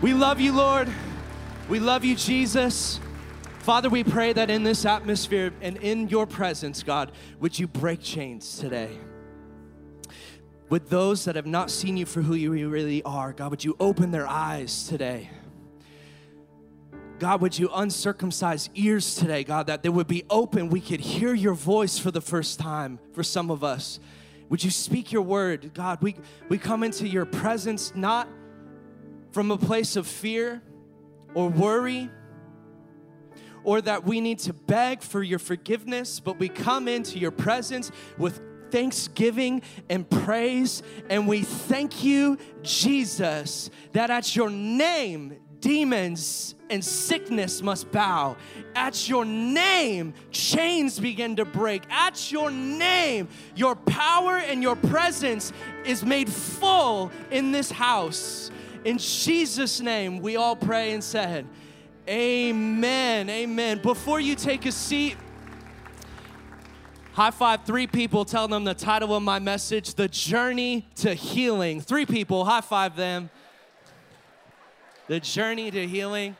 We love you, Lord. We love you, Jesus. Father, we pray that in this atmosphere and in your presence, God, would you break chains today? With those that have not seen you for who you really are, God, would you open their eyes today? God, would you uncircumcise ears today, God, that they would be open. We could hear your voice for the first time for some of us. Would you speak your word? God, we, we come into your presence not from a place of fear or worry or that we need to beg for your forgiveness, but we come into your presence with thanksgiving and praise. And we thank you, Jesus, that at your name, demons and sickness must bow. At your name, chains begin to break. At your name, your power and your presence is made full in this house. In Jesus' name, we all pray and said, Amen. Amen. Before you take a seat, high five three people, tell them the title of my message, The Journey to Healing. Three people, high five them. The Journey to Healing.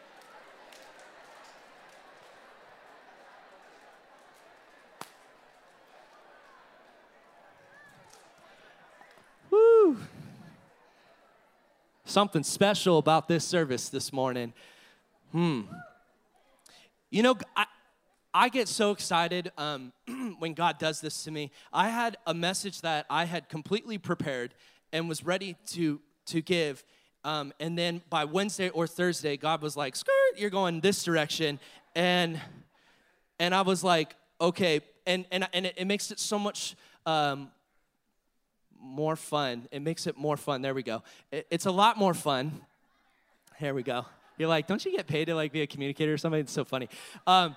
Something special about this service this morning. Hmm. You know, I, I get so excited um, when God does this to me. I had a message that I had completely prepared and was ready to, to give. Um, and then by Wednesday or Thursday, God was like, skirt, you're going this direction. And, and I was like, okay. And, and, and it, it makes it so much um, more fun. It makes it more fun. There we go. It's a lot more fun. Here we go. You're like, don't you get paid to like be a communicator or something? It's so funny. Um,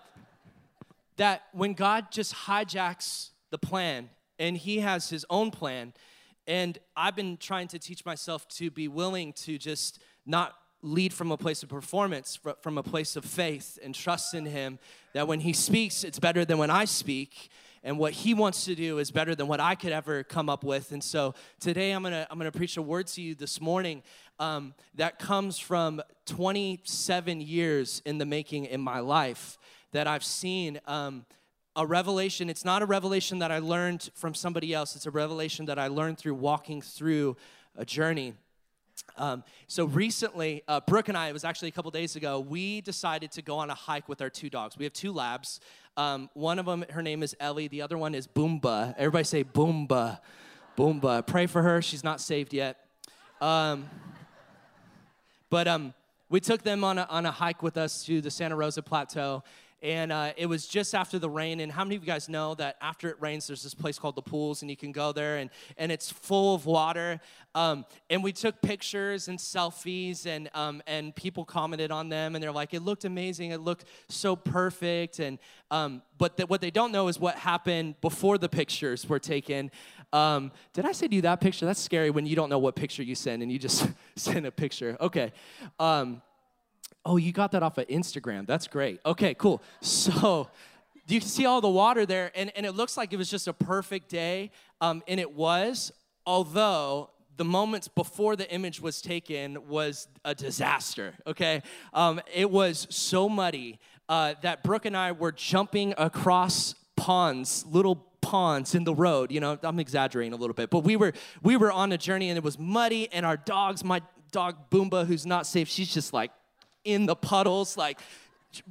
that when God just hijacks the plan and He has His own plan, and I've been trying to teach myself to be willing to just not lead from a place of performance, from a place of faith and trust in Him, that when He speaks, it's better than when I speak and what he wants to do is better than what I could ever come up with. And so today I'm gonna I'm gonna preach a word to you this morning um, that comes from 27 years in the making in my life that I've seen. Um, a revelation, it's not a revelation that I learned from somebody else, it's a revelation that I learned through walking through a journey. Um, so recently, uh, Brooke and I, it was actually a couple days ago, we decided to go on a hike with our two dogs. We have two labs. Um, one of them, her name is Ellie. The other one is Boomba. Everybody say Boomba. Boomba. Pray for her. She's not saved yet. Um, but um, we took them on a, on a hike with us to the Santa Rosa Plateau. And uh, it was just after the rain. And how many of you guys know that after it rains, there's this place called the pools, and you can go there, and, and it's full of water. Um, and we took pictures and selfies, and, um, and people commented on them, and they're like, it looked amazing, it looked so perfect. And, um, but the, what they don't know is what happened before the pictures were taken. Um, did I send you that picture? That's scary when you don't know what picture you send, and you just send a picture. Okay. Oh, you got that off of Instagram. That's great. Okay, cool. So you can see all the water there, and, and it looks like it was just a perfect day, um, and it was, although the moments before the image was taken was a disaster, okay? Um, it was so muddy uh, that Brooke and I were jumping across ponds, little ponds in the road. You know, I'm exaggerating a little bit, but we were we were on a journey and it was muddy, and our dogs, my dog Boomba, who's not safe, she's just like in the puddles, like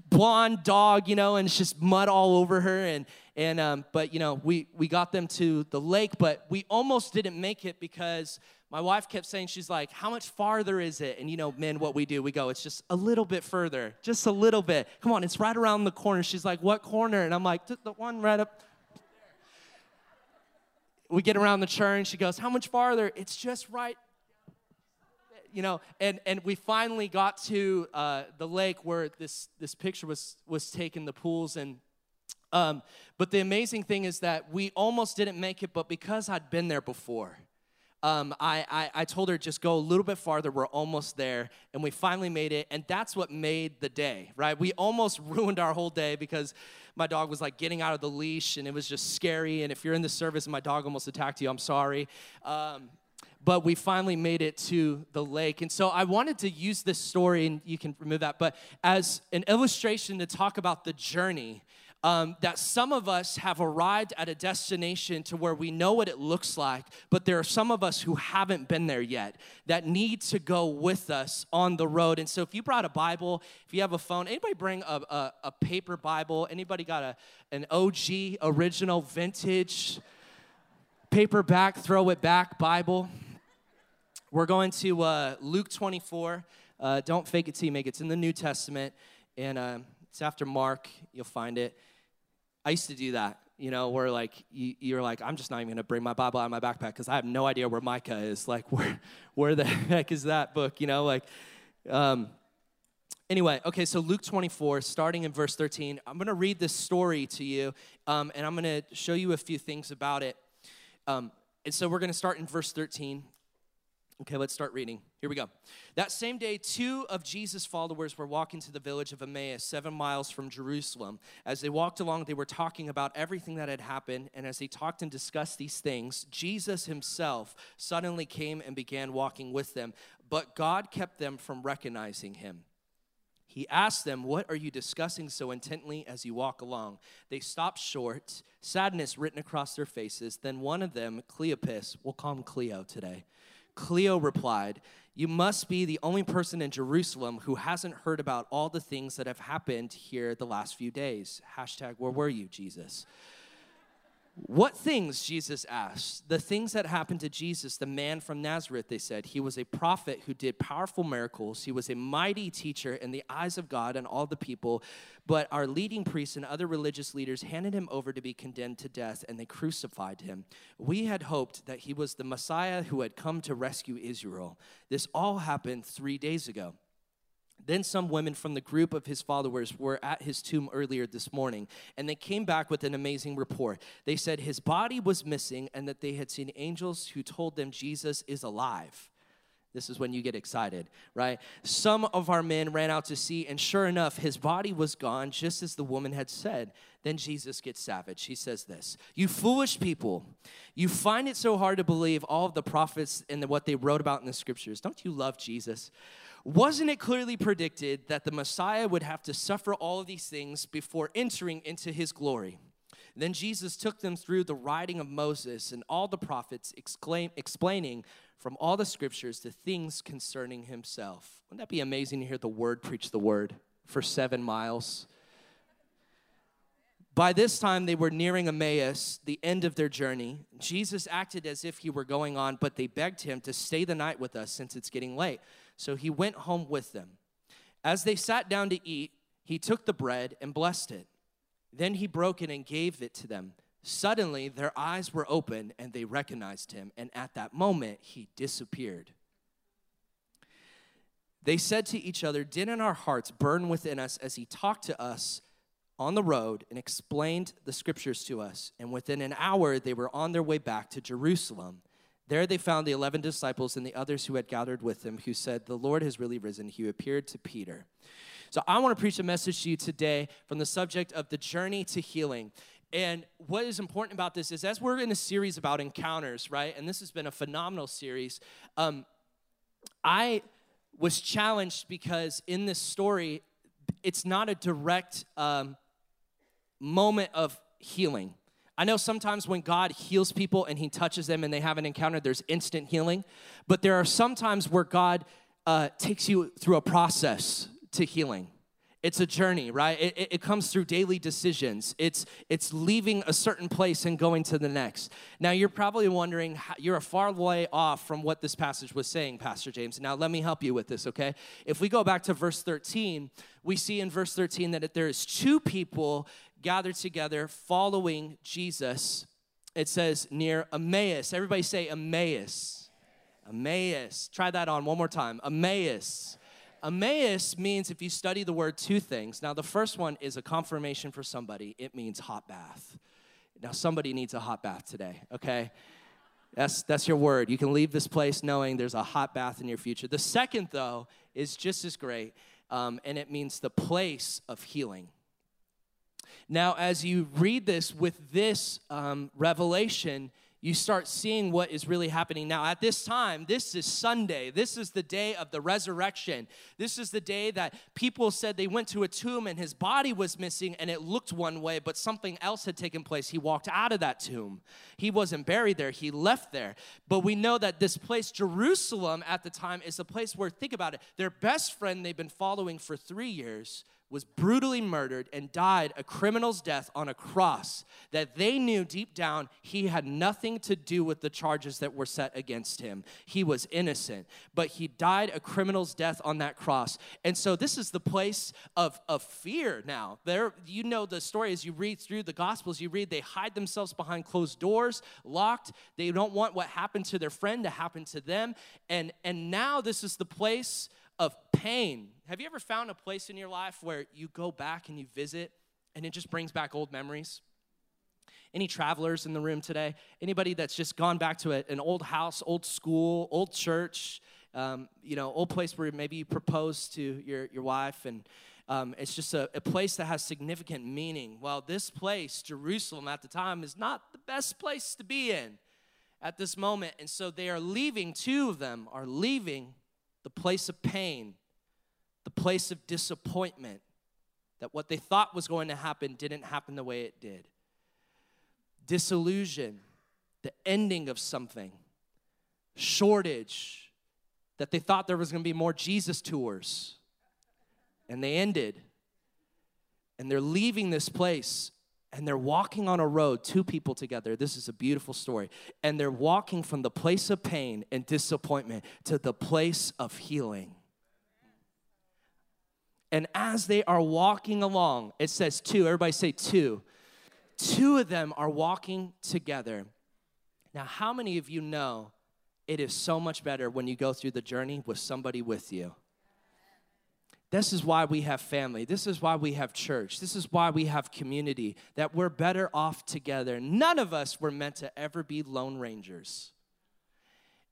blonde dog, you know, and it's just mud all over her. And and um, but you know, we we got them to the lake, but we almost didn't make it because my wife kept saying she's like, "How much farther is it?" And you know, men, what we do, we go, "It's just a little bit further, just a little bit. Come on, it's right around the corner." She's like, "What corner?" And I'm like, "The one right up." We get around the churn. She goes, "How much farther?" It's just right you know, and, and we finally got to uh, the lake where this, this picture was, was taken, the pools. And, um, but the amazing thing is that we almost didn't make it, but because I'd been there before, um, I, I, I told her just go a little bit farther. We're almost there. And we finally made it. And that's what made the day, right? We almost ruined our whole day because my dog was like getting out of the leash and it was just scary. And if you're in the service and my dog almost attacked you, I'm sorry. Um, but we finally made it to the lake. And so I wanted to use this story, and you can remove that, but as an illustration to talk about the journey um, that some of us have arrived at a destination to where we know what it looks like, but there are some of us who haven't been there yet that need to go with us on the road. And so, if you brought a Bible, if you have a phone, anybody bring a, a, a paper Bible? Anybody got a, an OG, original, vintage, paperback, throw it back Bible? We're going to uh, Luke 24. Uh, don't fake it till you make it. It's in the New Testament, and uh, it's after Mark. You'll find it. I used to do that, you know, where like you, are like, I'm just not even gonna bring my Bible out of my backpack because I have no idea where Micah is. Like, where, where the heck is that book? You know, like, um, anyway, okay, so Luke 24, starting in verse 13, I'm gonna read this story to you, um, and I'm gonna show you a few things about it. Um, and so we're gonna start in verse 13. Okay, let's start reading. Here we go. That same day, two of Jesus' followers were walking to the village of Emmaus, seven miles from Jerusalem. As they walked along, they were talking about everything that had happened. And as they talked and discussed these things, Jesus himself suddenly came and began walking with them. But God kept them from recognizing him. He asked them, What are you discussing so intently as you walk along? They stopped short, sadness written across their faces. Then one of them, Cleopas, we'll call him Cleo today Cleo replied, You must be the only person in Jerusalem who hasn't heard about all the things that have happened here the last few days. Hashtag, where were you, Jesus? What things, Jesus asked? The things that happened to Jesus, the man from Nazareth, they said. He was a prophet who did powerful miracles. He was a mighty teacher in the eyes of God and all the people. But our leading priests and other religious leaders handed him over to be condemned to death, and they crucified him. We had hoped that he was the Messiah who had come to rescue Israel. This all happened three days ago. Then some women from the group of his followers were at his tomb earlier this morning, and they came back with an amazing report. They said his body was missing and that they had seen angels who told them Jesus is alive. This is when you get excited, right? Some of our men ran out to see, and sure enough, his body was gone, just as the woman had said. Then Jesus gets savage. He says this You foolish people, you find it so hard to believe all of the prophets and what they wrote about in the scriptures. Don't you love Jesus? Wasn't it clearly predicted that the Messiah would have to suffer all of these things before entering into his glory? Then Jesus took them through the writing of Moses and all the prophets, exclaim, explaining from all the scriptures the things concerning himself. Wouldn't that be amazing to hear the word preach the word for seven miles? By this time, they were nearing Emmaus, the end of their journey. Jesus acted as if he were going on, but they begged him to stay the night with us since it's getting late. So he went home with them. As they sat down to eat, he took the bread and blessed it. Then he broke it and gave it to them. Suddenly, their eyes were open and they recognized him. And at that moment, he disappeared. They said to each other, Didn't our hearts burn within us as he talked to us on the road and explained the scriptures to us? And within an hour, they were on their way back to Jerusalem. There they found the 11 disciples and the others who had gathered with them, who said, The Lord has really risen. He appeared to Peter. So I want to preach a message to you today from the subject of the journey to healing. And what is important about this is as we're in a series about encounters, right? And this has been a phenomenal series. Um, I was challenged because in this story, it's not a direct um, moment of healing. I know sometimes when God heals people and He touches them and they have an encounter, there's instant healing. But there are some times where God uh, takes you through a process to healing. It's a journey, right? It, it, comes through daily decisions. It's it's leaving a certain place and going to the next. Now you're probably wondering, you're a far way off from what this passage was saying, Pastor James. Now let me help you with this, okay? If we go back to verse 13, we see in verse 13 that there is two people gathered together following Jesus. It says near Emmaus. Everybody say Emmaus. Emmaus. Try that on one more time. Emmaus. Emmaus means, if you study the word, two things. Now, the first one is a confirmation for somebody, it means hot bath. Now, somebody needs a hot bath today, okay? That's, that's your word. You can leave this place knowing there's a hot bath in your future. The second, though, is just as great, um, and it means the place of healing. Now, as you read this with this um, revelation, you start seeing what is really happening now. At this time, this is Sunday. This is the day of the resurrection. This is the day that people said they went to a tomb and his body was missing and it looked one way, but something else had taken place. He walked out of that tomb. He wasn't buried there, he left there. But we know that this place, Jerusalem, at the time, is a place where, think about it, their best friend they've been following for three years was brutally murdered and died a criminal's death on a cross that they knew deep down he had nothing to do with the charges that were set against him. He was innocent, but he died a criminal's death on that cross. And so this is the place of, of fear now. There, you know the story as you read through the gospels, you read they hide themselves behind closed doors, locked. They don't want what happened to their friend to happen to them. And and now this is the place of pain. Have you ever found a place in your life where you go back and you visit and it just brings back old memories? Any travelers in the room today? Anybody that's just gone back to a, an old house, old school, old church, um, you know, old place where maybe you proposed to your, your wife and um, it's just a, a place that has significant meaning. Well, this place, Jerusalem at the time, is not the best place to be in at this moment. And so they are leaving, two of them are leaving the place of pain, the place of disappointment, that what they thought was going to happen didn't happen the way it did. Disillusion, the ending of something, shortage, that they thought there was going to be more Jesus tours, and they ended. And they're leaving this place and they're walking on a road, two people together. This is a beautiful story. And they're walking from the place of pain and disappointment to the place of healing. And as they are walking along, it says two, everybody say two. Two of them are walking together. Now, how many of you know it is so much better when you go through the journey with somebody with you? This is why we have family. This is why we have church. This is why we have community, that we're better off together. None of us were meant to ever be lone rangers.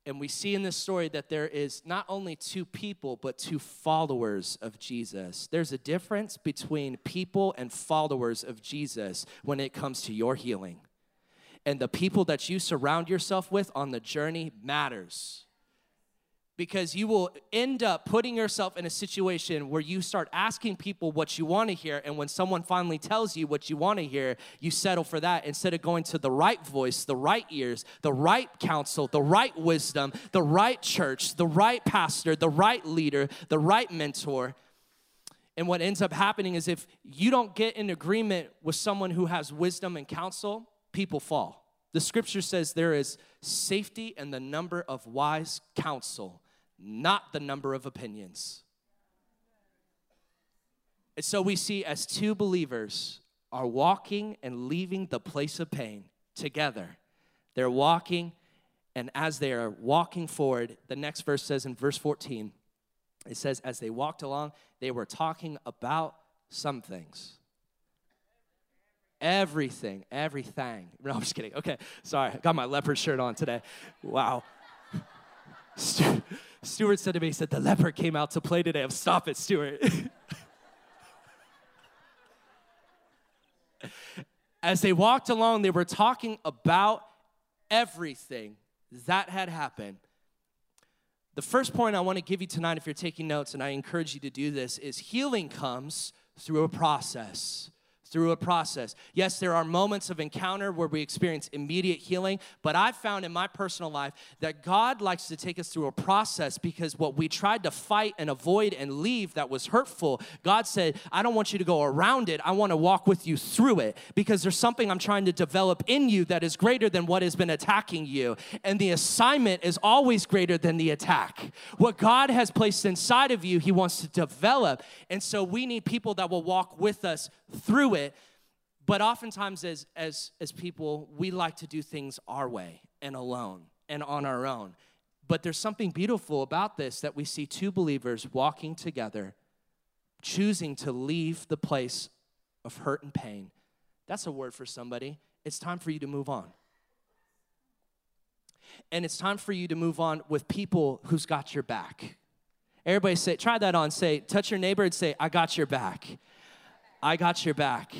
And we see in this story that there is not only two people, but two followers of Jesus. There's a difference between people and followers of Jesus when it comes to your healing. And the people that you surround yourself with on the journey matters because you will end up putting yourself in a situation where you start asking people what you want to hear and when someone finally tells you what you want to hear you settle for that instead of going to the right voice the right ears the right counsel the right wisdom the right church the right pastor the right leader the right mentor. And what ends up happening is if you don't get in agreement with someone who has wisdom and counsel people fall. The scripture says there is safety in the number of wise counsel not the number of opinions. And so we see as two believers are walking and leaving the place of pain together. They're walking, and as they are walking forward, the next verse says in verse 14, it says, As they walked along, they were talking about some things. Everything, everything. No, I'm just kidding. Okay, sorry. I got my leopard shirt on today. Wow. Stuart said to me, he said, the leopard came out to play today. I'm stop it, Stuart. As they walked along, they were talking about everything that had happened. The first point I want to give you tonight, if you're taking notes, and I encourage you to do this, is healing comes through a process through a process. Yes, there are moments of encounter where we experience immediate healing, but I've found in my personal life that God likes to take us through a process because what we tried to fight and avoid and leave that was hurtful, God said, I don't want you to go around it. I want to walk with you through it because there's something I'm trying to develop in you that is greater than what has been attacking you. And the assignment is always greater than the attack. What God has placed inside of you, He wants to develop. And so we need people that will walk with us through it. But oftentimes, as, as, as people, we like to do things our way and alone and on our own. But there's something beautiful about this that we see two believers walking together, choosing to leave the place of hurt and pain. That's a word for somebody. It's time for you to move on. And it's time for you to move on with people who's got your back. Everybody say, try that on. Say, touch your neighbor and say, I got your back. I got your back.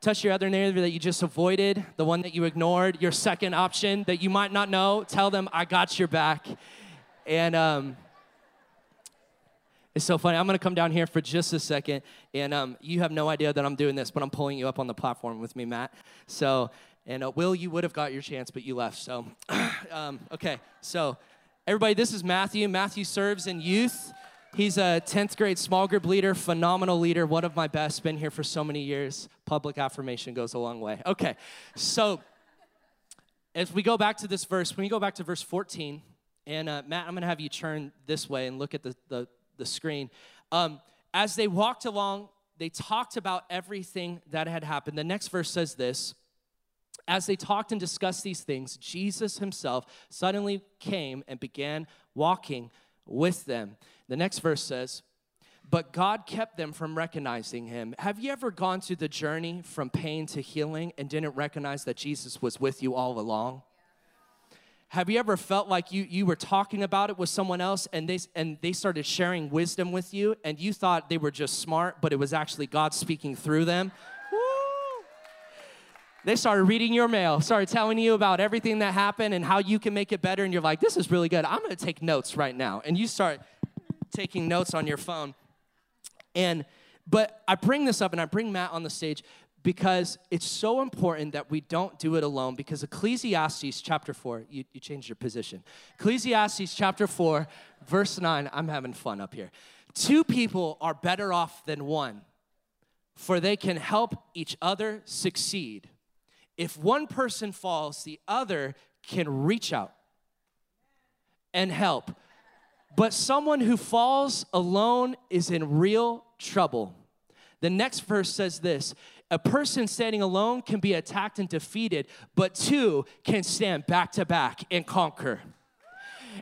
Touch your other neighbor that you just avoided, the one that you ignored, your second option that you might not know. Tell them, I got your back. And um, it's so funny. I'm going to come down here for just a second. And um, you have no idea that I'm doing this, but I'm pulling you up on the platform with me, Matt. So, and uh, Will, you would have got your chance, but you left. So, um, okay. So, everybody, this is Matthew. Matthew serves in youth. He's a 10th grade small group leader, phenomenal leader, one of my best, been here for so many years. Public affirmation goes a long way. Okay, so if we go back to this verse, when you go back to verse 14, and uh, Matt, I'm gonna have you turn this way and look at the, the, the screen. Um, as they walked along, they talked about everything that had happened. The next verse says this As they talked and discussed these things, Jesus himself suddenly came and began walking with them. The next verse says, but God kept them from recognizing him. Have you ever gone through the journey from pain to healing and didn't recognize that Jesus was with you all along? Have you ever felt like you, you were talking about it with someone else and they, and they started sharing wisdom with you and you thought they were just smart, but it was actually God speaking through them? They started reading your mail, started telling you about everything that happened and how you can make it better. And you're like, this is really good. I'm gonna take notes right now. And you start taking notes on your phone. And, but I bring this up and I bring Matt on the stage because it's so important that we don't do it alone because Ecclesiastes chapter 4, you, you changed your position. Ecclesiastes chapter 4, verse 9, I'm having fun up here. Two people are better off than one, for they can help each other succeed. If one person falls, the other can reach out and help. But someone who falls alone is in real trouble. The next verse says this a person standing alone can be attacked and defeated, but two can stand back to back and conquer.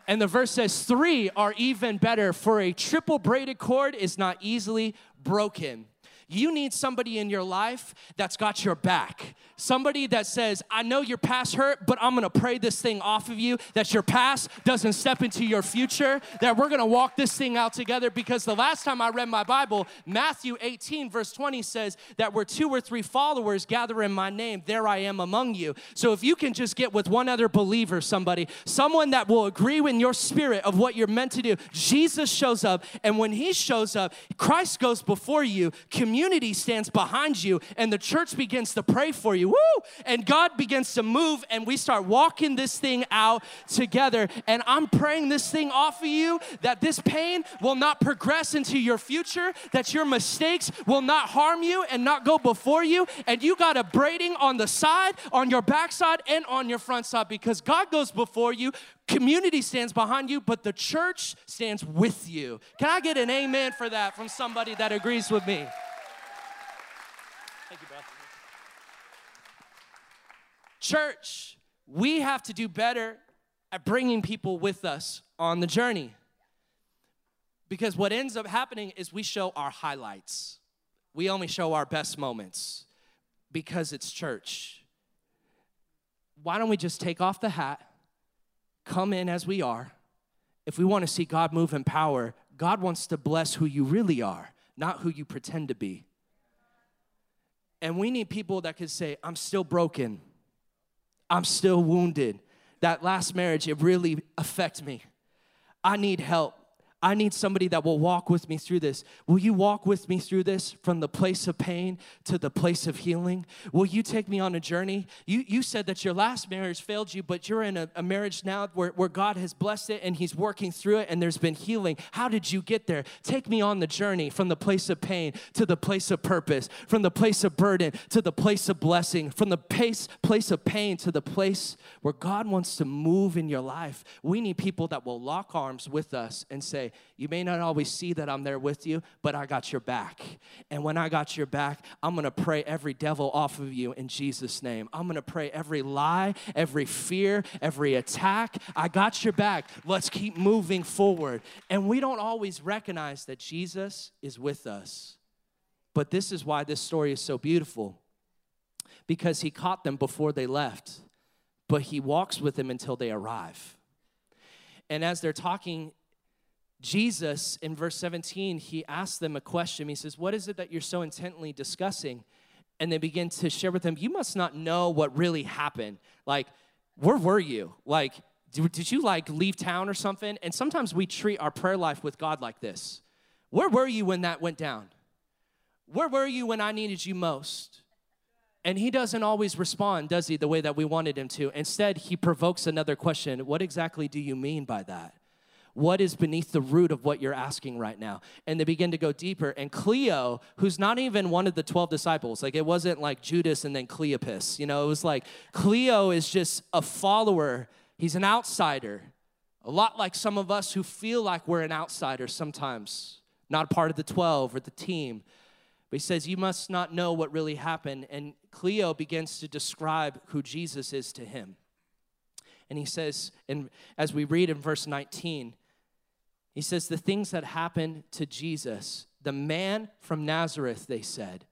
And the verse says, three are even better, for a triple braided cord is not easily broken. You need somebody in your life that's got your back. Somebody that says, I know your past hurt, but I'm gonna pray this thing off of you, that your past doesn't step into your future, that we're gonna walk this thing out together. Because the last time I read my Bible, Matthew 18, verse 20 says that where two or three followers gather in my name, there I am among you. So if you can just get with one other believer, somebody, someone that will agree in your spirit of what you're meant to do, Jesus shows up, and when he shows up, Christ goes before you, community stands behind you, and the church begins to pray for you. Woo! And God begins to move, and we start walking this thing out together. And I'm praying this thing off of you that this pain will not progress into your future, that your mistakes will not harm you and not go before you. And you got a braiding on the side, on your backside, and on your front side because God goes before you. Community stands behind you, but the church stands with you. Can I get an amen for that from somebody that agrees with me? Church, we have to do better at bringing people with us on the journey. Because what ends up happening is we show our highlights. We only show our best moments because it's church. Why don't we just take off the hat, come in as we are? If we want to see God move in power, God wants to bless who you really are, not who you pretend to be. And we need people that can say, I'm still broken. I'm still wounded. That last marriage, it really affected me. I need help. I need somebody that will walk with me through this. Will you walk with me through this from the place of pain to the place of healing? Will you take me on a journey? You, you said that your last marriage failed you, but you're in a, a marriage now where, where God has blessed it and He's working through it and there's been healing. How did you get there? Take me on the journey from the place of pain to the place of purpose, from the place of burden to the place of blessing, from the place, place of pain to the place where God wants to move in your life. We need people that will lock arms with us and say, you may not always see that I'm there with you, but I got your back. And when I got your back, I'm gonna pray every devil off of you in Jesus' name. I'm gonna pray every lie, every fear, every attack. I got your back. Let's keep moving forward. And we don't always recognize that Jesus is with us. But this is why this story is so beautiful because he caught them before they left, but he walks with them until they arrive. And as they're talking Jesus, in verse 17, he asks them a question. He says, What is it that you're so intently discussing? and they begin to share with him, You must not know what really happened. Like, where were you? Like, did you like leave town or something? And sometimes we treat our prayer life with God like this Where were you when that went down? Where were you when I needed you most? And he doesn't always respond, does he, the way that we wanted him to? Instead, he provokes another question What exactly do you mean by that? What is beneath the root of what you're asking right now? And they begin to go deeper. And Cleo, who's not even one of the 12 disciples, like it wasn't like Judas and then Cleopas, you know, it was like Cleo is just a follower, he's an outsider. A lot like some of us who feel like we're an outsider sometimes, not part of the 12 or the team. But he says, You must not know what really happened. And Cleo begins to describe who Jesus is to him. And he says, and as we read in verse 19, he says, The things that happened to Jesus, the man from Nazareth, they said,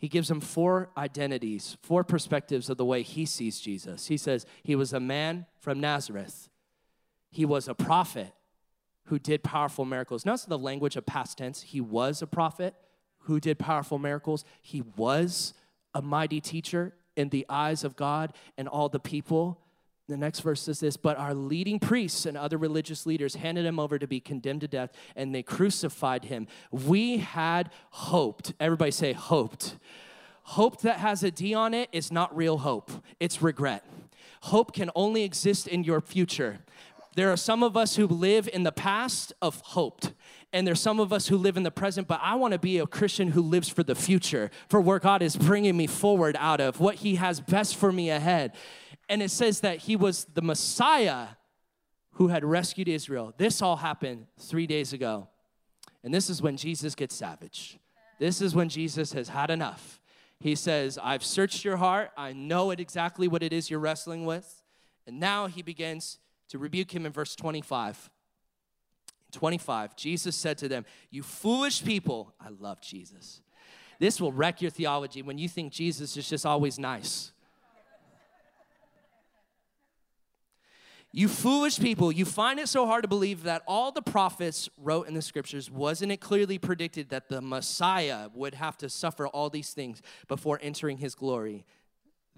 he gives them four identities, four perspectives of the way he sees Jesus. He says, He was a man from Nazareth, he was a prophet who did powerful miracles. Notice the language of past tense. He was a prophet who did powerful miracles, he was a mighty teacher in the eyes of God and all the people. The next verse says this, but our leading priests and other religious leaders handed him over to be condemned to death and they crucified him. We had hoped. Everybody say, hoped. Hope that has a D on it is not real hope, it's regret. Hope can only exist in your future. There are some of us who live in the past of hoped and there's some of us who live in the present, but I want to be a Christian who lives for the future, for where God is bringing me forward out of, what He has best for me ahead. And it says that He was the Messiah who had rescued Israel. This all happened three days ago. And this is when Jesus gets savage. This is when Jesus has had enough. He says, I've searched your heart. I know it exactly what it is you're wrestling with. And now he begins to rebuke him in verse 25. 25, Jesus said to them, You foolish people, I love Jesus. This will wreck your theology when you think Jesus is just always nice. You foolish people, you find it so hard to believe that all the prophets wrote in the scriptures, wasn't it clearly predicted that the Messiah would have to suffer all these things before entering his glory?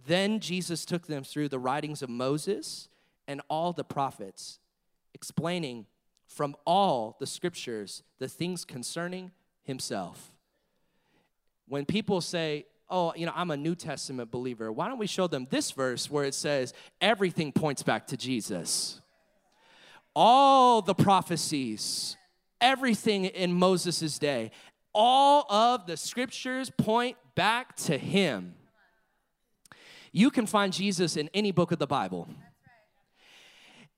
Then Jesus took them through the writings of Moses and all the prophets, explaining from all the scriptures the things concerning himself. When people say, Oh, you know, I'm a New Testament believer, why don't we show them this verse where it says everything points back to Jesus? All the prophecies, everything in Moses' day, all of the scriptures point back to him. You can find Jesus in any book of the Bible.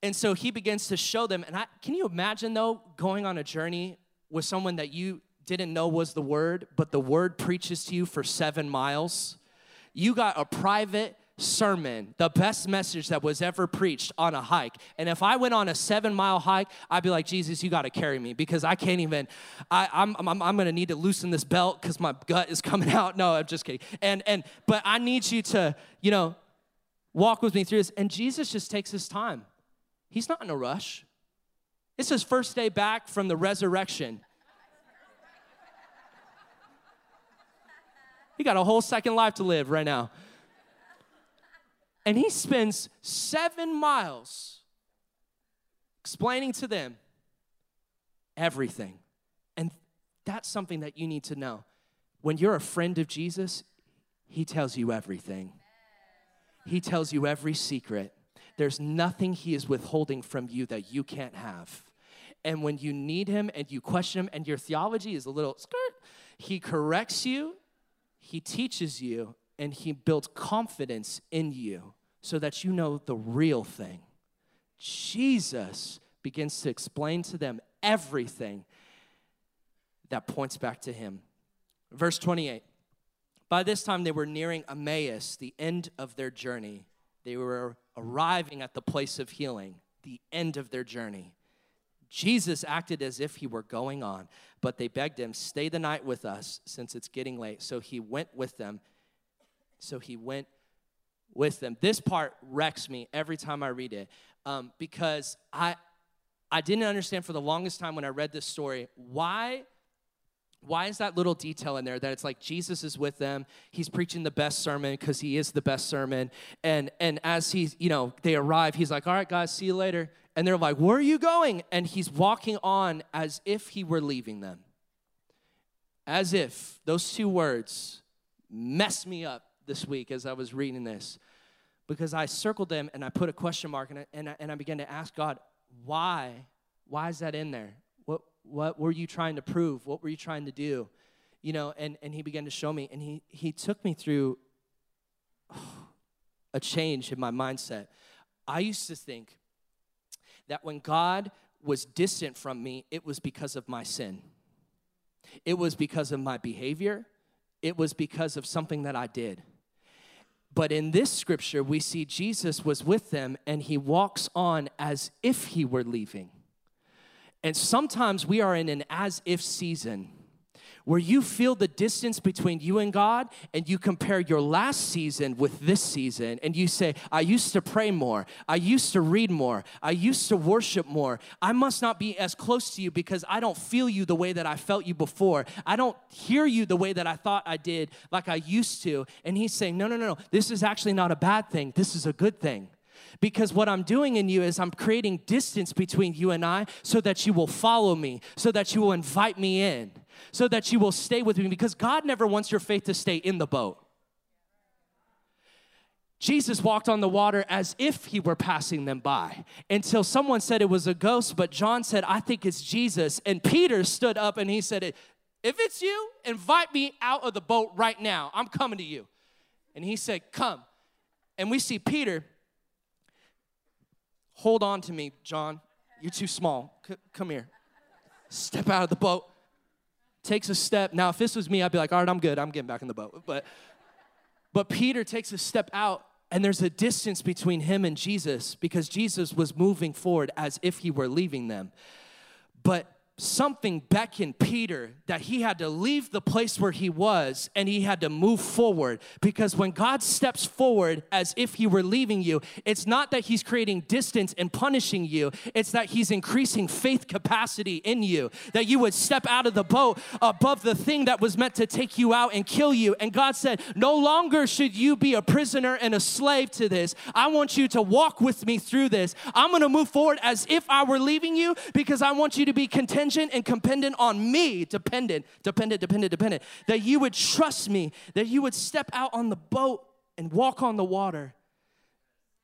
And so he begins to show them. And I, can you imagine, though, going on a journey with someone that you didn't know was the word, but the word preaches to you for seven miles? You got a private sermon, the best message that was ever preached on a hike. And if I went on a seven mile hike, I'd be like, Jesus, you got to carry me because I can't even, I, I'm, I'm, I'm going to need to loosen this belt because my gut is coming out. No, I'm just kidding. And, and, but I need you to, you know, walk with me through this. And Jesus just takes his time. He's not in a rush. It's his first day back from the resurrection. He got a whole second life to live right now. And he spends seven miles explaining to them everything. And that's something that you need to know. When you're a friend of Jesus, he tells you everything, he tells you every secret. There's nothing He is withholding from you that you can't have. And when you need Him and you question Him and your theology is a little skirt, He corrects you, He teaches you, and He builds confidence in you so that you know the real thing. Jesus begins to explain to them everything that points back to Him. Verse 28. By this time, they were nearing Emmaus, the end of their journey. They were arriving at the place of healing, the end of their journey. Jesus acted as if he were going on, but they begged him, Stay the night with us since it's getting late. So he went with them. So he went with them. This part wrecks me every time I read it um, because I, I didn't understand for the longest time when I read this story why why is that little detail in there that it's like jesus is with them he's preaching the best sermon because he is the best sermon and and as he's you know they arrive he's like all right guys see you later and they're like where are you going and he's walking on as if he were leaving them as if those two words messed me up this week as i was reading this because i circled them and i put a question mark in it and I, and I began to ask god why why is that in there what were you trying to prove? What were you trying to do? You know, and, and he began to show me, and he, he took me through a change in my mindset. I used to think that when God was distant from me, it was because of my sin. It was because of my behavior. It was because of something that I did. But in this scripture, we see Jesus was with them and he walks on as if he were leaving. And sometimes we are in an as if season where you feel the distance between you and God and you compare your last season with this season and you say, I used to pray more, I used to read more, I used to worship more. I must not be as close to you because I don't feel you the way that I felt you before. I don't hear you the way that I thought I did like I used to. And he's saying, No, no, no, no, this is actually not a bad thing, this is a good thing. Because what I'm doing in you is I'm creating distance between you and I so that you will follow me, so that you will invite me in, so that you will stay with me. Because God never wants your faith to stay in the boat. Jesus walked on the water as if he were passing them by until someone said it was a ghost, but John said, I think it's Jesus. And Peter stood up and he said, If it's you, invite me out of the boat right now. I'm coming to you. And he said, Come. And we see Peter Hold on to me, John. You're too small. C- come here. Step out of the boat. Takes a step. Now, if this was me, I'd be like, all right, I'm good. I'm getting back in the boat. But, but Peter takes a step out, and there's a distance between him and Jesus because Jesus was moving forward as if he were leaving them. But something beckoned Peter that he had to leave the place where he was and he had to move forward. Because when God steps forward as if he were leaving you, it's not that he's creating distance and punishing you, it's that he's increasing faith capacity in you. That you would step out of the boat above the thing that was meant to take you out and kill you. And God said, No longer should you be a prisoner and a slave to this. I want you to walk with me through this. I'm gonna move forward as if I were leaving you because I want you to be content contingent and dependent on me, dependent, dependent, dependent, dependent, that you would trust me, that you would step out on the boat and walk on the water.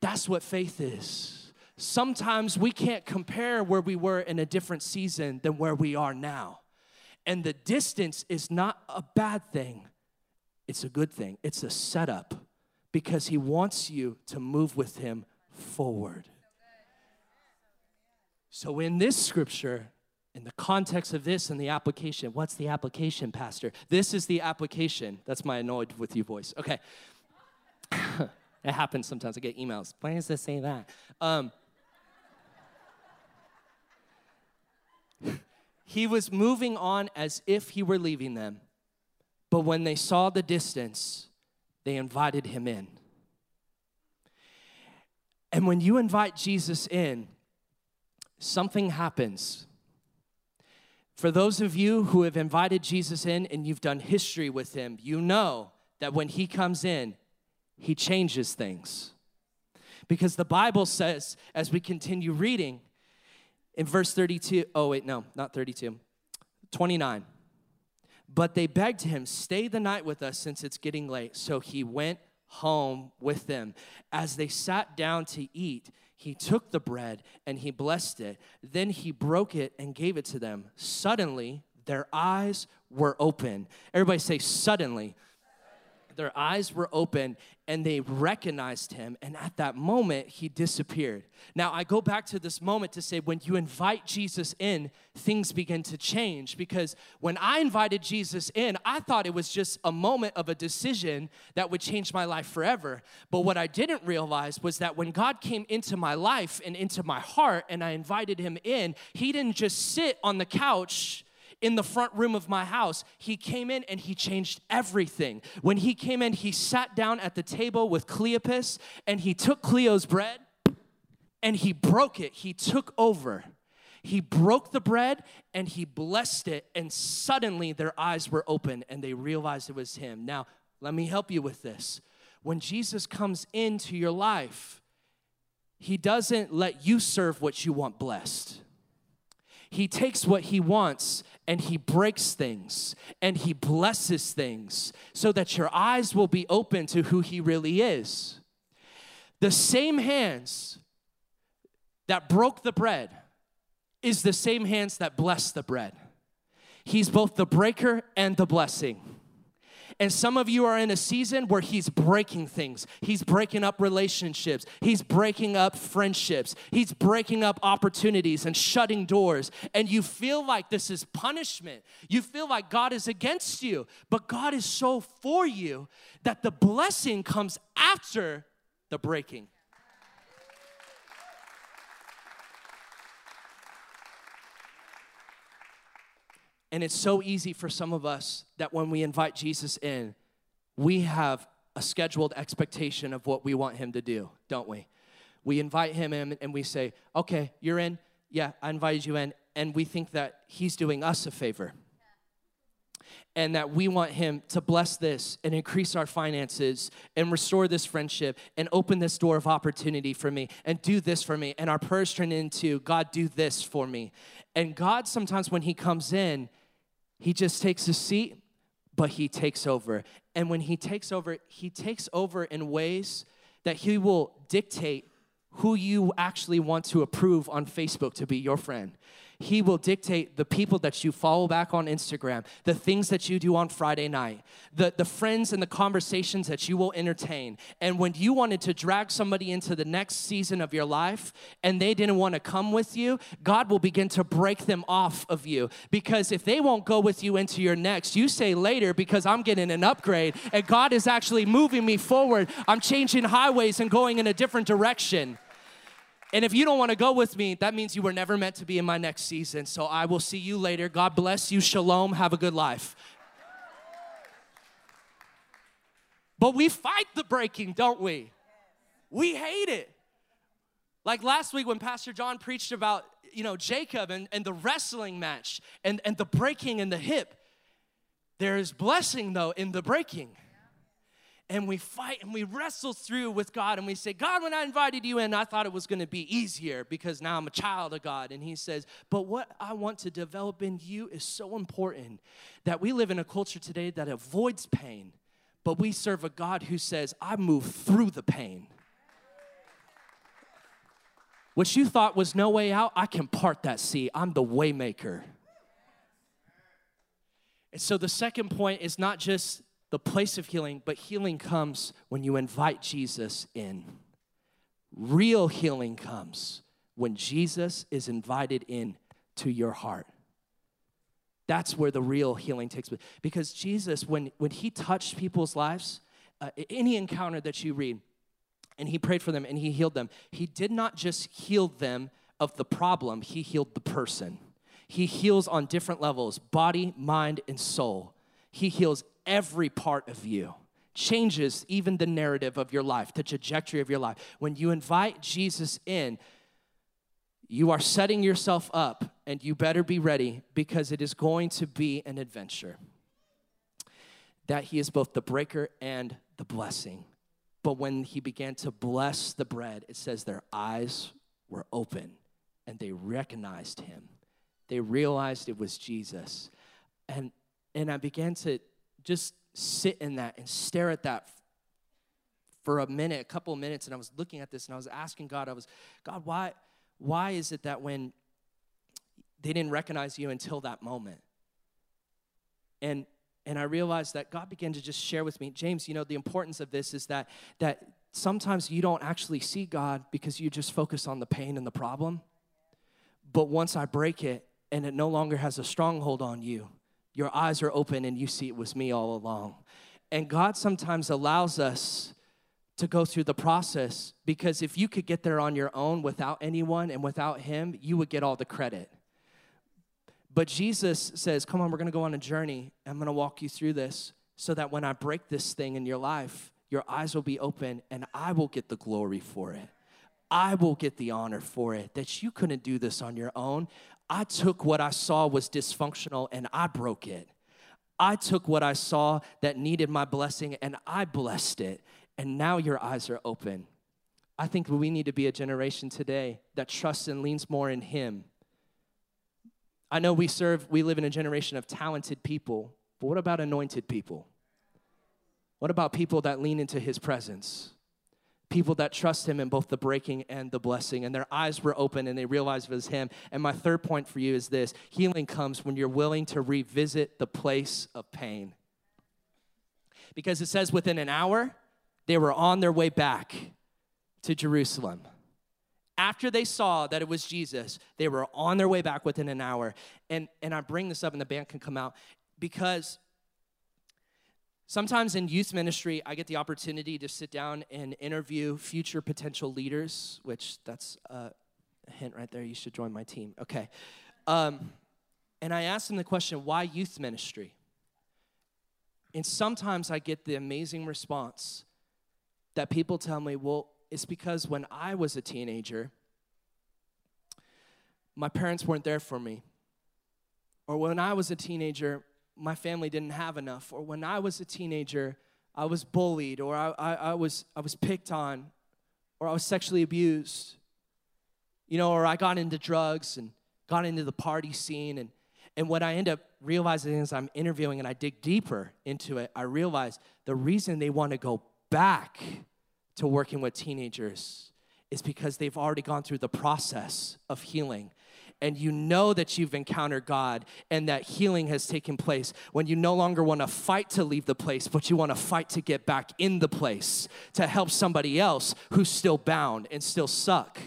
That's what faith is. Sometimes we can't compare where we were in a different season than where we are now. And the distance is not a bad thing, it's a good thing. It's a setup because He wants you to move with Him forward. So, in this scripture, in the context of this and the application, what's the application, Pastor? This is the application. That's my annoyed with you voice. Okay. it happens sometimes. I get emails. Why does this say that? Um, he was moving on as if he were leaving them, but when they saw the distance, they invited him in. And when you invite Jesus in, something happens for those of you who have invited Jesus in and you've done history with him, you know that when he comes in, he changes things. Because the Bible says, as we continue reading, in verse 32, oh, wait, no, not 32, 29. But they begged him, Stay the night with us since it's getting late. So he went home with them. As they sat down to eat, he took the bread and he blessed it. Then he broke it and gave it to them. Suddenly, their eyes were open. Everybody say, suddenly their eyes were open and they recognized him. And at that moment, he disappeared. Now, I go back to this moment to say when you invite Jesus in, things begin to change. Because when I invited Jesus in, I thought it was just a moment of a decision that would change my life forever. But what I didn't realize was that when God came into my life and into my heart and I invited him in, he didn't just sit on the couch in the front room of my house, he came in and he changed everything. When he came in, he sat down at the table with Cleopas and he took Cleo's bread and he broke it. He took over. He broke the bread and he blessed it, and suddenly their eyes were open and they realized it was him. Now, let me help you with this. When Jesus comes into your life, he doesn't let you serve what you want blessed. He takes what he wants and he breaks things and he blesses things so that your eyes will be open to who he really is. The same hands that broke the bread is the same hands that bless the bread. He's both the breaker and the blessing. And some of you are in a season where He's breaking things. He's breaking up relationships. He's breaking up friendships. He's breaking up opportunities and shutting doors. And you feel like this is punishment. You feel like God is against you. But God is so for you that the blessing comes after the breaking. And it's so easy for some of us that when we invite Jesus in, we have a scheduled expectation of what we want him to do, don't we? We invite him in and we say, okay, you're in. Yeah, I invited you in. And we think that he's doing us a favor and that we want him to bless this and increase our finances and restore this friendship and open this door of opportunity for me and do this for me and our prayers turn into god do this for me and god sometimes when he comes in he just takes a seat, but he takes over. And when he takes over, he takes over in ways that he will dictate who you actually want to approve on Facebook to be your friend. He will dictate the people that you follow back on Instagram, the things that you do on Friday night, the, the friends and the conversations that you will entertain. And when you wanted to drag somebody into the next season of your life and they didn't want to come with you, God will begin to break them off of you. Because if they won't go with you into your next, you say later, because I'm getting an upgrade and God is actually moving me forward. I'm changing highways and going in a different direction. And if you don't want to go with me, that means you were never meant to be in my next season. So I will see you later. God bless you. Shalom. Have a good life. But we fight the breaking, don't we? We hate it. Like last week when Pastor John preached about, you know, Jacob and, and the wrestling match and, and the breaking in the hip. There is blessing though in the breaking and we fight and we wrestle through with God and we say, God, when I invited you in, I thought it was going to be easier because now I'm a child of God. And He says, But what I want to develop in you is so important that we live in a culture today that avoids pain, but we serve a God who says, I move through the pain. What you thought was no way out, I can part that sea. I'm the waymaker. And so the second point is not just the place of healing, but healing comes when you invite Jesus in. Real healing comes when Jesus is invited in to your heart. That's where the real healing takes place. Because Jesus, when, when he touched people's lives, uh, any encounter that you read, and he prayed for them and he healed them, he did not just heal them of the problem, he healed the person. He heals on different levels body, mind, and soul. He heals every part of you, changes even the narrative of your life, the trajectory of your life. When you invite Jesus in, you are setting yourself up, and you better be ready because it is going to be an adventure. That He is both the breaker and the blessing. But when He began to bless the bread, it says their eyes were open and they recognized Him. They realized it was Jesus. And, and I began to just sit in that and stare at that for a minute, a couple of minutes, and I was looking at this and I was asking God, I was, God, why, why is it that when they didn't recognize you until that moment? And and I realized that God began to just share with me, James, you know, the importance of this is that that sometimes you don't actually see God because you just focus on the pain and the problem. But once I break it and it no longer has a stronghold on you, your eyes are open and you see it was me all along. And God sometimes allows us to go through the process because if you could get there on your own without anyone and without Him, you would get all the credit. But Jesus says, Come on, we're gonna go on a journey. I'm gonna walk you through this so that when I break this thing in your life, your eyes will be open and I will get the glory for it. I will get the honor for it. That you couldn't do this on your own. I took what I saw was dysfunctional and I broke it. I took what I saw that needed my blessing and I blessed it. And now your eyes are open. I think we need to be a generation today that trusts and leans more in Him. I know we serve, we live in a generation of talented people, but what about anointed people? What about people that lean into His presence? People that trust him in both the breaking and the blessing, and their eyes were open and they realized it was him. And my third point for you is this healing comes when you're willing to revisit the place of pain. Because it says within an hour, they were on their way back to Jerusalem. After they saw that it was Jesus, they were on their way back within an hour. And, and I bring this up, and the band can come out because Sometimes in youth ministry, I get the opportunity to sit down and interview future potential leaders, which that's a hint right there. You should join my team. Okay. Um, and I ask them the question, why youth ministry? And sometimes I get the amazing response that people tell me, well, it's because when I was a teenager, my parents weren't there for me. Or when I was a teenager, my family didn't have enough, or when I was a teenager, I was bullied, or I, I, I, was, I was picked on, or I was sexually abused, you know, or I got into drugs and got into the party scene. And, and what I end up realizing as I'm interviewing and I dig deeper into it, I realize the reason they want to go back to working with teenagers is because they've already gone through the process of healing and you know that you've encountered God and that healing has taken place, when you no longer want to fight to leave the place, but you want to fight to get back in the place to help somebody else who's still bound and still suck.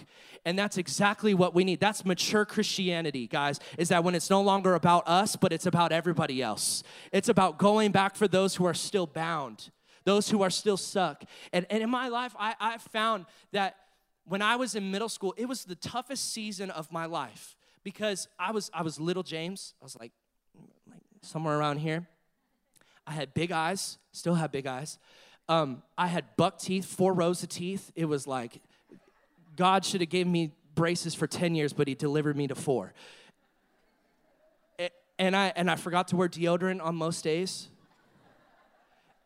And that's exactly what we need. That's mature Christianity, guys, is that when it's no longer about us, but it's about everybody else. It's about going back for those who are still bound, those who are still stuck. And, and in my life, I, I found that when I was in middle school, it was the toughest season of my life because I was I was little James. I was like, like somewhere around here. I had big eyes, still have big eyes. Um, I had buck teeth, four rows of teeth. It was like God should have given me braces for 10 years, but he delivered me to four. And I and I forgot to wear deodorant on most days.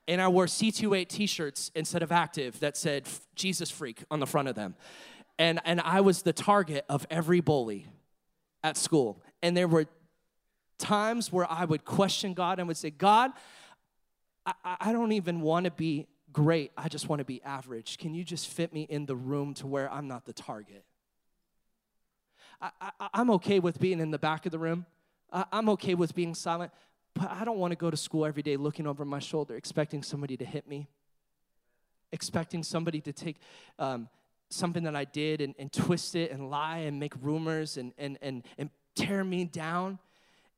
And I wore C28 t-shirts instead of active that said Jesus freak on the front of them. And and I was the target of every bully at school. And there were times where I would question God and would say, God, I, I don't even want to be great. I just want to be average. Can you just fit me in the room to where I'm not the target? I, am okay with being in the back of the room. I, I'm okay with being silent, but I don't want to go to school every day looking over my shoulder, expecting somebody to hit me, expecting somebody to take um, something that I did and, and twist it and lie and make rumors and, and, and, and tear me down.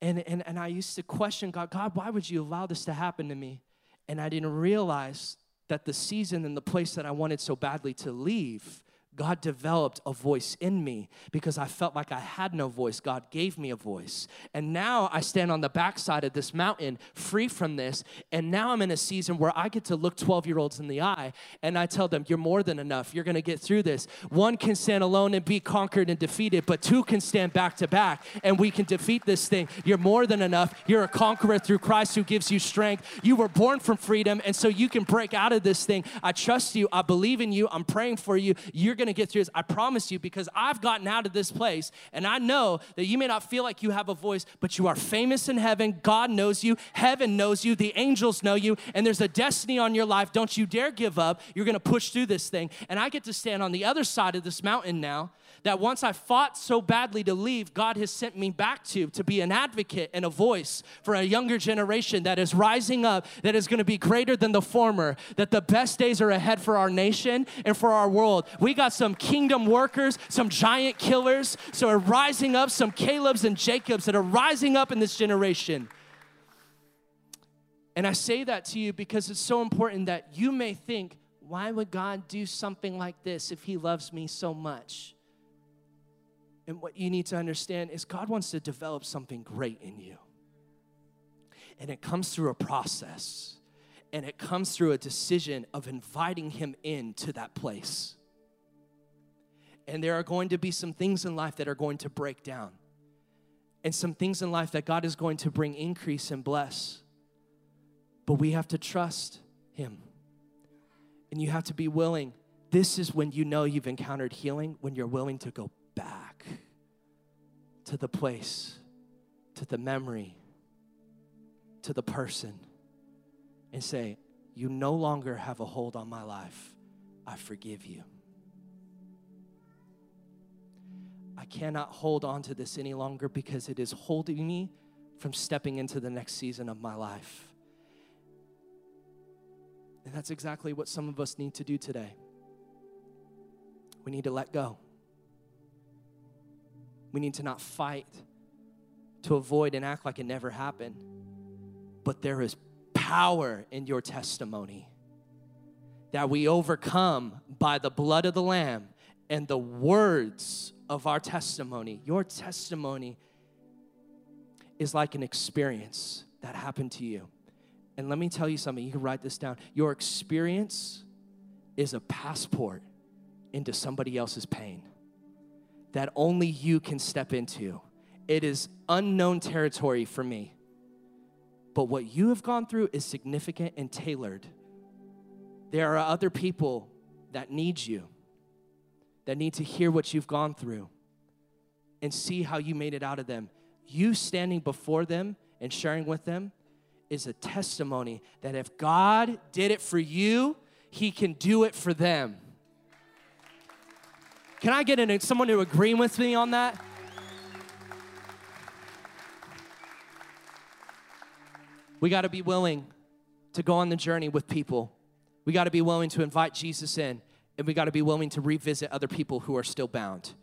And, and, and I used to question God, God, why would you allow this to happen to me? And I didn't realize that the season and the place that I wanted so badly to leave God developed a voice in me because I felt like I had no voice. God gave me a voice. And now I stand on the backside of this mountain, free from this. And now I'm in a season where I get to look 12 year olds in the eye and I tell them, You're more than enough. You're going to get through this. One can stand alone and be conquered and defeated, but two can stand back to back and we can defeat this thing. You're more than enough. You're a conqueror through Christ who gives you strength. You were born from freedom, and so you can break out of this thing. I trust you. I believe in you. I'm praying for you. You're going to get through this. I promise you, because I've gotten out of this place and I know that you may not feel like you have a voice, but you are famous in heaven. God knows you, heaven knows you, the angels know you, and there's a destiny on your life. Don't you dare give up. You're gonna push through this thing. And I get to stand on the other side of this mountain now that once I fought so badly to leave, God has sent me back to, to be an advocate and a voice for a younger generation that is rising up, that is gonna be greater than the former, that the best days are ahead for our nation and for our world. We got some kingdom workers, some giant killers, so are rising up, some Caleb's and Jacobs that are rising up in this generation. And I say that to you because it's so important that you may think, why would God do something like this if He loves me so much? And what you need to understand is God wants to develop something great in you. And it comes through a process, and it comes through a decision of inviting Him into that place. And there are going to be some things in life that are going to break down. and some things in life that God is going to bring increase and bless. But we have to trust Him. And you have to be willing. This is when you know you've encountered healing, when you're willing to go back to the place, to the memory, to the person, and say, You no longer have a hold on my life. I forgive you. I cannot hold on to this any longer because it is holding me from stepping into the next season of my life. And that's exactly what some of us need to do today. We need to let go. We need to not fight to avoid and act like it never happened. But there is power in your testimony that we overcome by the blood of the Lamb and the words of our testimony. Your testimony is like an experience that happened to you. And let me tell you something, you can write this down. Your experience is a passport into somebody else's pain that only you can step into. It is unknown territory for me. But what you have gone through is significant and tailored. There are other people that need you that need to hear what you've gone through and see how you made it out of them. You standing before them and sharing with them is a testimony that if God did it for you, He can do it for them. Can I get an, someone to agree with me on that? We got to be willing to go on the journey with people. We got to be willing to invite Jesus in and we got to be willing to revisit other people who are still bound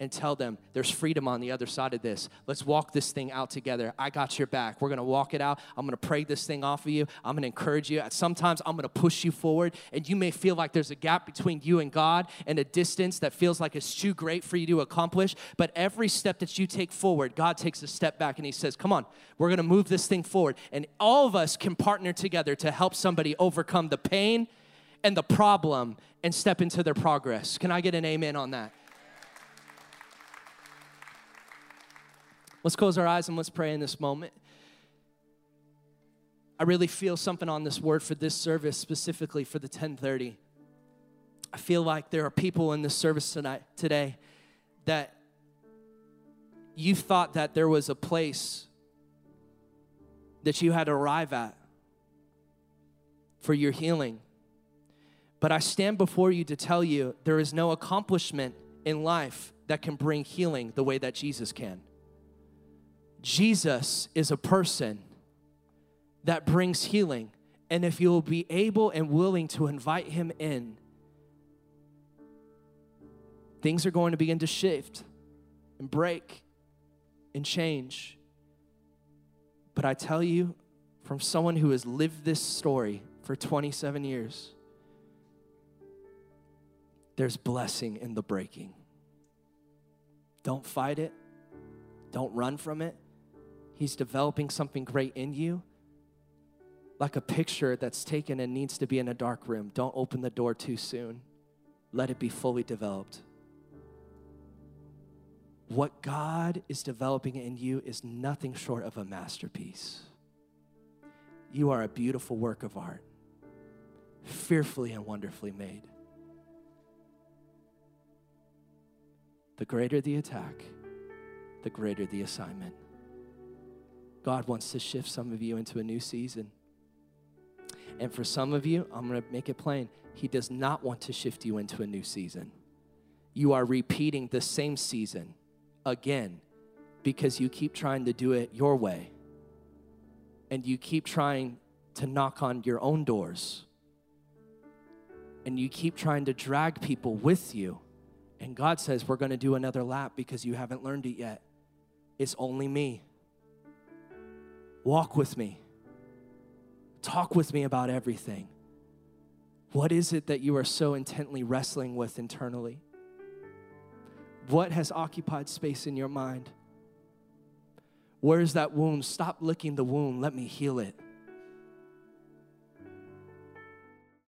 and tell them there's freedom on the other side of this. Let's walk this thing out together. I got your back. We're going to walk it out. I'm going to pray this thing off of you. I'm going to encourage you. Sometimes I'm going to push you forward, and you may feel like there's a gap between you and God and a distance that feels like it's too great for you to accomplish. But every step that you take forward, God takes a step back and He says, Come on, we're going to move this thing forward. And all of us can partner together to help somebody overcome the pain and the problem and step into their progress. Can I get an amen on that? Let's close our eyes and let's pray in this moment. I really feel something on this word for this service, specifically for the 1030. I feel like there are people in this service tonight, today, that you thought that there was a place that you had to arrive at for your healing. But I stand before you to tell you there is no accomplishment in life that can bring healing the way that Jesus can. Jesus is a person that brings healing. And if you'll be able and willing to invite him in, things are going to begin to shift and break and change. But I tell you, from someone who has lived this story for 27 years, there's blessing in the breaking. Don't fight it, don't run from it. He's developing something great in you. Like a picture that's taken and needs to be in a dark room. Don't open the door too soon. Let it be fully developed. What God is developing in you is nothing short of a masterpiece. You are a beautiful work of art, fearfully and wonderfully made. the greater the attack, the greater the assignment. God wants to shift some of you into a new season. And for some of you, I'm going to make it plain, He does not want to shift you into a new season. You are repeating the same season again because you keep trying to do it your way. And you keep trying to knock on your own doors. And you keep trying to drag people with you and God says, We're going to do another lap because you haven't learned it yet. It's only me. Walk with me. Talk with me about everything. What is it that you are so intently wrestling with internally? What has occupied space in your mind? Where is that wound? Stop licking the wound. Let me heal it.